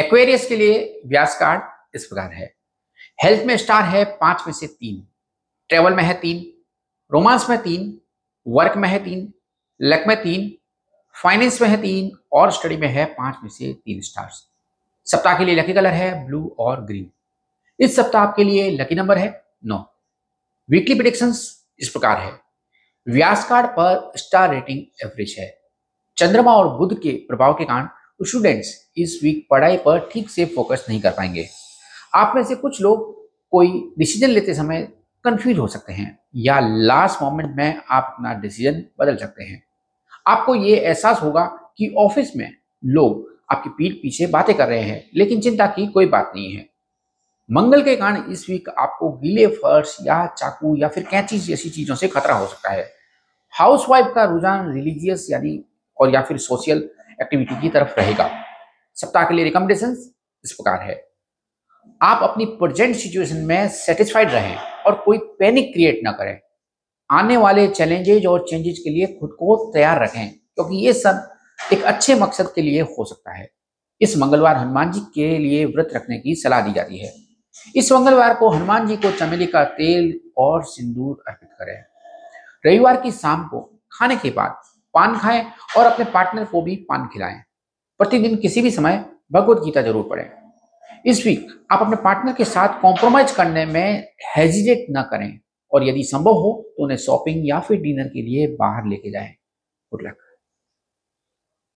Aquarius के लिए व्यास card इस प्रकार है। हेल्थ में स्टार है पाँच में से तीन। ट्रेवल में है तीन। रोमांस में तीन। वर्क में है तीन। लक में तीन। फाइनेंस में है तीन। और स्टडी में है पाँच में से तीन स्टार्स सप्ताह के लिए लकी कलर है ब्लू और ग्रीन इस सप्ताह आपके लिए लकी नंबर है नौ। वीकली प्रिडिक्शंस इस प्रकार है। व्यास कार्ड पर स्टार रेटिंग एवरेज है। चंद्रमा और बुध के प्रभाव के कारण स्टूडेंट्स इस वीक पढ़ाई पर ठीक से फोकस नहीं कर पाएँगे। आप में से कुछ लोग कोई डिसीज़न लेते समय कंफ्यूज हो सकते हैं या लास्ट मोमेंट में आप अपना डिसीज़न बदल सकते हैं। आपको ये एहसास होगा कि ऑफ़िस में लोग आपकी पीठ पीछे बातें कर रहे हैं, लेकिन चिंता की कोई बात नहीं है। मंगल के कारण इस वीक आपको गीले फर्श या चाकू या फिर कैंची जैसी चीज़ों से खतरा हो सकता है। हाउसवाइफ का रुझान रिलीजियस यानी और या फिर सोशल एक्टिविटी की तरफ़ रहेगा। सप्ताह के लिए रिकमेंडेशन इस प्रकार है। आप अपनी प्रेजेंट सिचुएशन में सेटिस्फाइड रहें और कोई पैनिक क्रिएट ना करें। आने वाले चैलेंजेज और चेंजेस के लिए खुद को तैयार रखें, क्योंकि ये सब एक अच्छे मकसद के लिए हो सकता है। इस मंगलवार हनुमान जी के लिए व्रत रखने की सलाह दी जाती है। इस मंगलवार को हनुमान जी को चमेली का तेल और सिंदूर अर्पित करें। रविवार की शाम को खाने के बाद पान खाएँ और अपने पार्टनर को भी पान खिलाएँ। प्रतिदिन किसी भी समय भगवत गीता ज़रूर पढ़ें। इस वीक आप अपने पार्टनर के साथ कॉम्प्रोमाइज करने में हेजिटेट ना करें और यदि संभव हो तो उन्हें शॉपिंग या फिर डिनर के लिए बाहर लेके जाएँ। Good luck